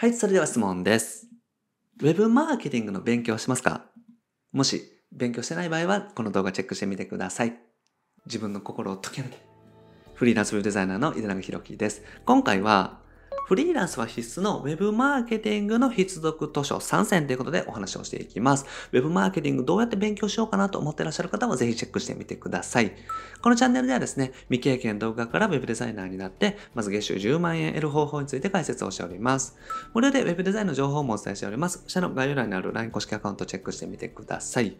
はい、それでは質問です。ウェブマーケティングの勉強をしますか？もし勉強してない場合は、この動画チェックしてみてください。自分の心を解き放て。フリーランスウェブデザイナーの井手永弘樹です。今回は、フリーランスは必須のウェブマーケティングの必読図書3選ということでお話をしていきます。ウェブマーケティングどうやって勉強しようかなと思ってらっしゃる方はぜひチェックしてみてください。このチャンネルではですね、未経験動画からウェブデザイナーになって、まず月収10万円得る方法について解説をしております。無料でウェブデザインの情報もお伝えしております。下の概要欄にある LINE 公式アカウントチェックしてみてください。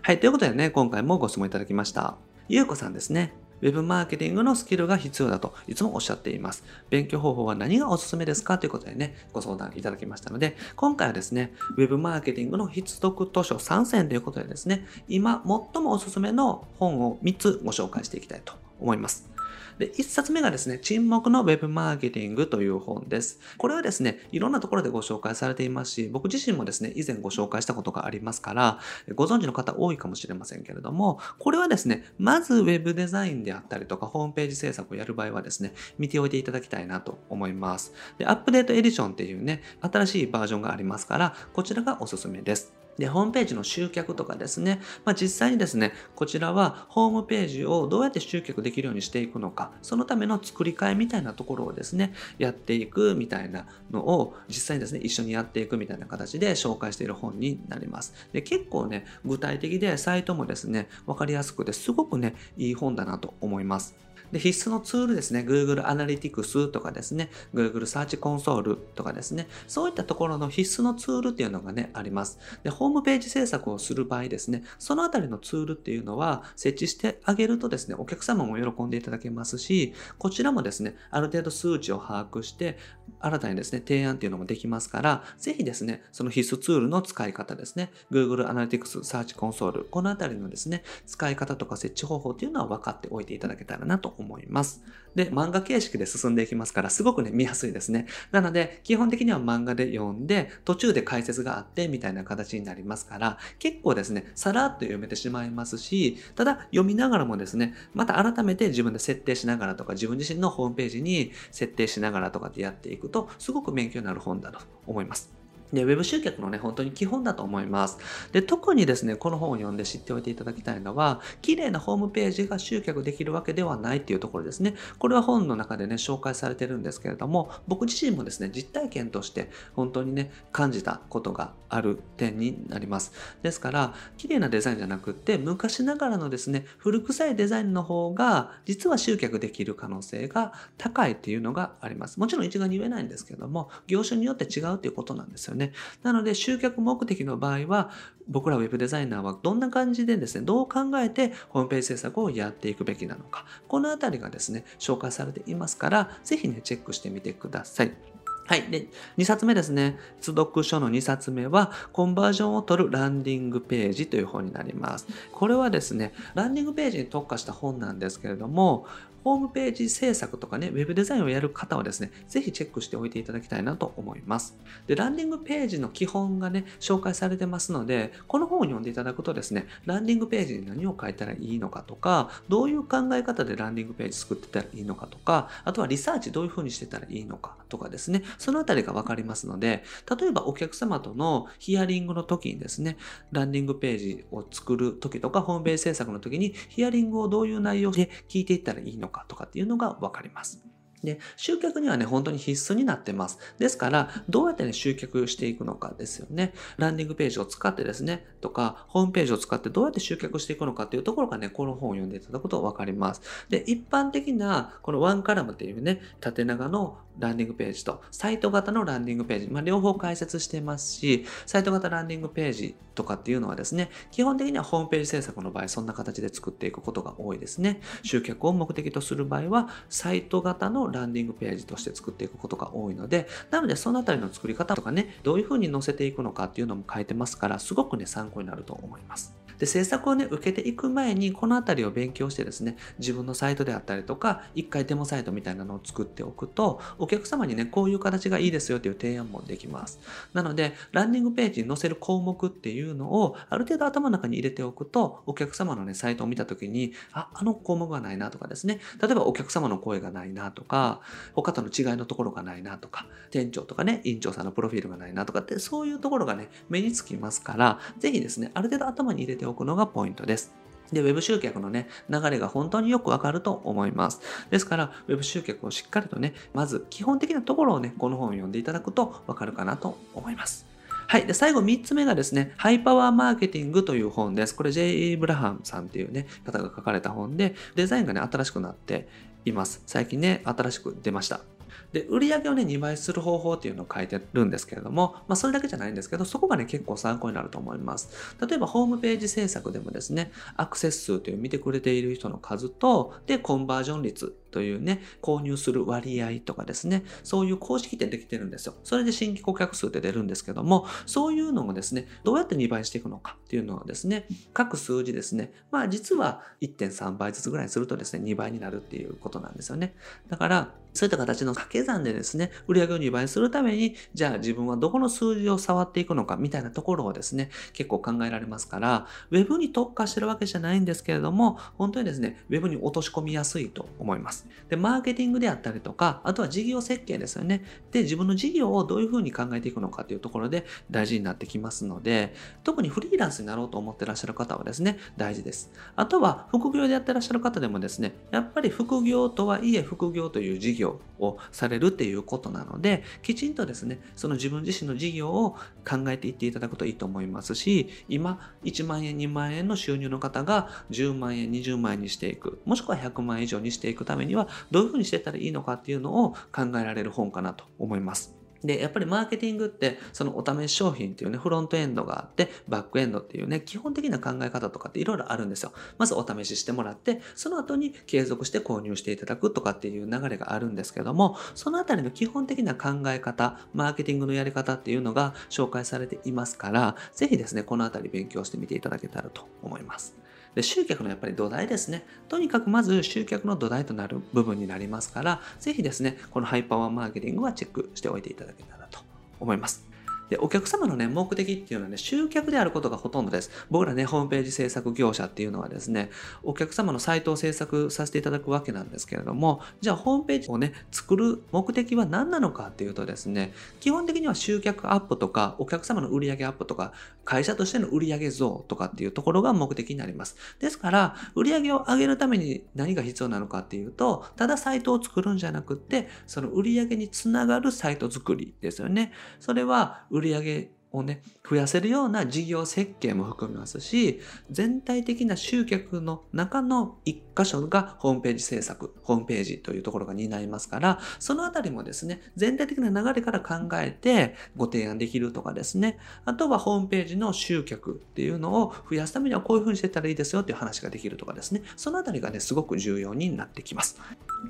はい、ということでね、今回もご質問いただきました。ゆうこさんですね。ウェブマーケティングのスキルが必要だといつもおっしゃっています。勉強方法は何がおすすめですか？ということでね、ご相談いただきましたので、今回はですね、ウェブマーケティングの必読図書3選ということでですね、今最もおすすめの本を3つご紹介していきたいと思います。で、1冊目がですね、沈黙のウェブマーケティングという本です。これはですね、いろんなところでご紹介されていますし、僕自身もですね、以前ご紹介したことがありますから、ご存知の方多いかもしれませんけれども、これはですね、まずウェブデザインであったりとか、ホームページ制作をやる場合はですね、見ておいていただきたいなと思います。で、アップデートエディションっていうね、新しいバージョンがありますから、こちらがおすすめです。で、ホームページの集客とかですね、まあ、実際にですね、こちらはホームページをどうやって集客できるようにしていくのか、そのための作り替えみたいなところをですね、やっていくみたいなのを実際にですね、一緒にやっていくみたいな形で紹介している本になります。で、結構ね、具体的でサイトもですね、わかりやすくてすごくね、いい本だなと思います。で必須のツールですね、Google Analytics とかですね、Google Search Console とかですね、そういったところの必須のツールっていうのがね、あります。で、ホームページ制作をする場合ですね、そのあたりのツールっていうのは設置してあげるとですね、お客様も喜んでいただけますし、こちらもですね、ある程度数値を把握して、新たにですね、提案っていうのもできますから、ぜひですね、その必須ツールの使い方ですね、Google Analytics Search Console、このあたりのですね、使い方とか設置方法っていうのは分かっておいていただけたらなと思います。で、漫画形式で進んでいきますから、すごくね、見やすいですね。なので、基本的には漫画で読んで、途中で解説があって、みたいな形になりますから、結構ですね、さらっと読めてしまいますし、ただ、読みながらもですね、また改めて自分で設定しながらとか、自分自身のホームページに設定しながらとかってやっていくと、すごく勉強になる本だと思います。で、ウェブ集客のね、本当に基本だと思います。で、特にですね、この本を読んで知っておいていただきたいのは、綺麗なホームページが集客できるわけではないっていうところですね。これは本の中でね、紹介されてるんですけれども、僕自身もですね、実体験として本当にね、感じたことがある点になります。ですから、綺麗なデザインじゃなくって、昔ながらのですね、古臭いデザインの方が、実は集客できる可能性が高いっていうのがあります。もちろん一概に言えないんですけれども、業種によって違うっていうことなんですよね。ねなので集客目的の場合は僕らウェブデザイナーはどんな感じでですねどう考えてホームページ制作をやっていくべきなのかこのあたりがですね紹介されていますからぜひねチェックしてみてください。はい。で、2冊目ですね。出読書の2冊目は、コンバージョンを取るランディングページという本になります。これはですね、ランディングページに特化した本なんですけれども、ホームページ制作とかね、ウェブデザインをやる方はですね、ぜひチェックしておいていただきたいなと思います。で、ランディングページの基本がね、紹介されてますので、この本を読んでいただくとですね、ランディングページに何を書いたらいいのかとか、どういう考え方でランディングページ作ってたらいいのかとか、あとはリサーチどういうふうにしてたらいいのかとかですね、そのあたりがわかりますので、例えばお客様とのヒアリングの時にですね、ランディングページを作る時とか、ホームページ制作の時にヒアリングをどういう内容で聞いていったらいいのかとかっていうのがわかります。で、集客にはね、本当に必須になってます。ですから、どうやってね、集客していくのかですよね。ランディングページを使ってですね、とか、ホームページを使ってどうやって集客していくのかっていうところがね、この本を読んでいただくと分かります。で、一般的な、このワンカラムっていうね、縦長のランディングページと、サイト型のランディングページ、まあ、両方解説してますし、サイト型ランディングページとかっていうのはですね、基本的にはホームページ制作の場合、そんな形で作っていくことが多いですね。集客を目的とする場合は、サイト型のランディングページとして作っていくことが多いので、なのでそのあたりの作り方とかね、どういうふうに載せていくのかっていうのも書いてますから、すごくね、参考になると思います。で、制作をね、受けていく前に、このあたりを勉強してですね、自分のサイトであったりとか、一回デモサイトみたいなのを作っておくと、お客様にね、こういう形がいいですよっていう提案もできます。なので、ランディングページに載せる項目っていうのを、ある程度頭の中に入れておくと、お客様のね、サイトを見たときに、あ、あの項目がないなとかですね、例えばお客様の声がないなとか、他との違いのところがないなとか、店長とかね、院長さんのプロフィールがないなとかって、そういうところがね、目につきますから、ぜひですね、ある程度頭に入れておくのがポイントです。で、Web 集客のね、流れが本当によくわかると思います。ですから、Web 集客をしっかりとね、まず基本的なところをね、この本を読んでいただくとわかるかなと思います。はい。で、最後3つ目がですね、ハイパワーマーケティングという本です。これ J. イブラハムさんっていうね、方が書かれた本で、デザインがね、新しくなっています。最近ね、新しく出ました。で、売り上げをね、2倍する方法っていうのを書いてるんですけれども、まあ、それだけじゃないんですけど、そこがね、結構参考になると思います。例えば、ホームページ制作でもですね、アクセス数という見てくれている人の数と、で、コンバージョン率というね、購入する割合とかですね、そういう公式ってできてるんですよ。それで新規顧客数って出るんですけども、そういうのをですね、どうやって2倍していくのかっていうのはですね、各数字ですね、まあ実は1.3倍ずつぐらいにするとですね、2倍になるっていうことなんですよね。だから、そういった形の掛け算でですね、売上を2倍するために、じゃあ自分はどこの数字を触っていくのかみたいなところをですね、結構考えられますから、Web に特化してるわけじゃないんですけれども、本当にですね、Web に落とし込みやすいと思います。で、マーケティングであったりとか、あとは事業設計ですよね。で、自分の事業をどういうふうに考えていくのかというところで大事になってきますので、特にフリーランスになろうと思ってらっしゃる方はですね、大事です。あとは、副業でやってらっしゃる方でもですね、やっぱり副業とはいえ副業という事業をされるっていうことなので、きちんとですね、その自分自身の事業を考えていっていただくといいと思いますし、今、1万円、2万円の収入の方が10万円、20万円にしていく、もしくは100万円以上にしていくためにには、どういうふうにしてたらいいのかっていうのを考えられる本かなと思います。で、やっぱりマーケティングって、そのお試し商品っていうね、フロントエンドがあって、バックエンドっていうね、基本的な考え方とかっていろいろあるんですよ。まずお試ししてもらって、その後に継続して購入していただくとかっていう流れがあるんですけども、そのあたりの基本的な考え方、マーケティングのやり方っていうのが紹介されていますから、ぜひですね、このあたり勉強してみていただけたらと思います。で集客のやっぱり土台ですね。とにかくまず集客の土台となる部分になりますから、ぜひですね、このハイパワーマーケティングはチェックしておいていただけたらと思います。で、お客様のね、目的っていうのはね、集客であることがほとんどです。僕らね、ホームページ制作業者っていうのはですね、お客様のサイトを制作させていただくわけなんですけれども、じゃあホームページをね、作る目的は何なのかっていうとですね、基本的には集客アップとか、お客様の売上アップとか、会社としての売上増とかっていうところが目的になります。ですから、売上を上げるために何が必要なのかっていうと、ただサイトを作るんじゃなくって、その売上につながるサイト作りですよね。それは売り上げをね、増やせるような事業設計も含みますし、全体的な集客の中の一箇所がホームページ制作、ホームページというところが担いますから、そのあたりもですね、全体的な流れから考えてご提案できるとかですね、あとはホームページの集客っていうのを増やすためにはこういうふうにしてたらいいですよっていう話ができるとかですね、そのあたりがね、すごく重要になってきます。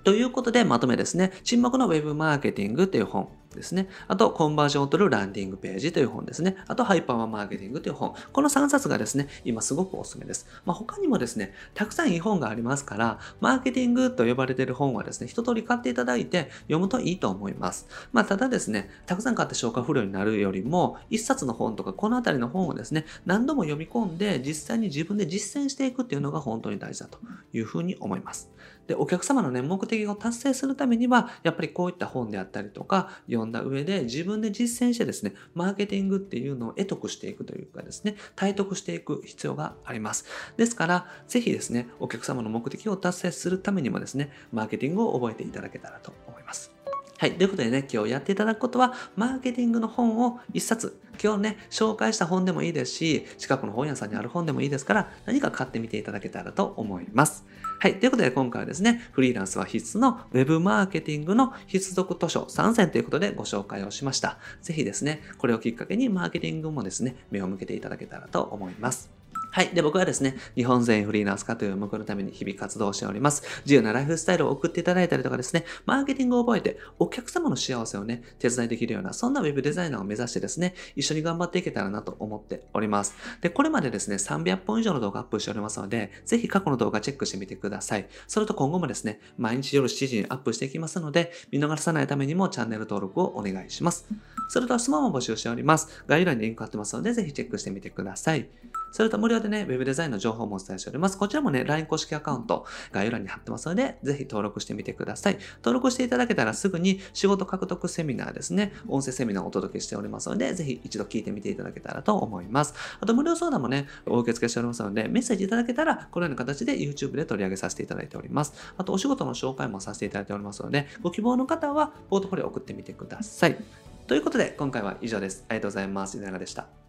ということで、まとめですね、沈黙のウェブマーケティングっていう本ですね。あと、コンバージョンを取るランディングページという本ですね。あと、ハイパワーマーケティングという本。この3冊がですね、今すごくおすすめです。まあ、他にもですね、たくさんいい本がありますから、マーケティングと呼ばれている本はですね、一通り買っていただいて読むといいと思います。まあ、ただですね、たくさん買って消化不良になるよりも、一冊の本とかこのあたりの本をですね、何度も読み込んで、実際に自分で実践していくっていうのが本当に大事だというふうに思います。で、お客様のね、目的を達成するためには、やっぱりこういった本であったりとか、読んだ上で自分で実践してですね、マーケティングっていうのを得得していくというかですね、体得していく必要があります。ですから、ぜひですね、お客様の目的を達成するためにもですね、マーケティングを覚えていただけたらと思います。はい。ということでね、今日やっていただくことは、マーケティングの本を一冊、今日ね、紹介した本でもいいですし、近くの本屋さんにある本でもいいですから、何か買ってみていただけたらと思います。はい。ということで、今回はですね、フリーランスは必須の Web マーケティングの必読図書3選ということでご紹介をしました。ぜひですね、これをきっかけにマーケティングもですね、目を向けていただけたらと思います。はい。で、僕はですね、日本全員フリーランス化という目のために日々活動しております。自由なライフスタイルを送っていただいたりとかですね、マーケティングを覚えて、お客様の幸せをね、手伝いできるような、そんなウェブデザイナーを目指してですね、一緒に頑張っていけたらなと思っております。で、これまでですね、300本以上の動画アップしておりますので、ぜひ過去の動画チェックしてみてください。それと今後もですね、毎日夜7時にアップしていきますので、見逃さないためにもチャンネル登録をお願いします。それと質問も募集しております。概要欄にリンク貼ってますので、ぜひチェックしてみてください。それと無料でね、ウェブデザインの情報もお伝えしております。こちらもね、LINE 公式アカウント、概要欄に貼ってますので、ぜひ登録してみてください。登録していただけたらすぐに仕事獲得セミナーですね、音声セミナーをお届けしておりますので、ぜひ一度聞いてみていただけたらと思います。あと、無料相談もね、お受け付けしておりますので、メッセージいただけたら、このような形で YouTube で取り上げさせていただいております。あと、お仕事の紹介もさせていただいておりますので、ご希望の方は、ポートフォリオ送ってみてください。ということで、今回は以上です。ありがとうございます。稲永でした。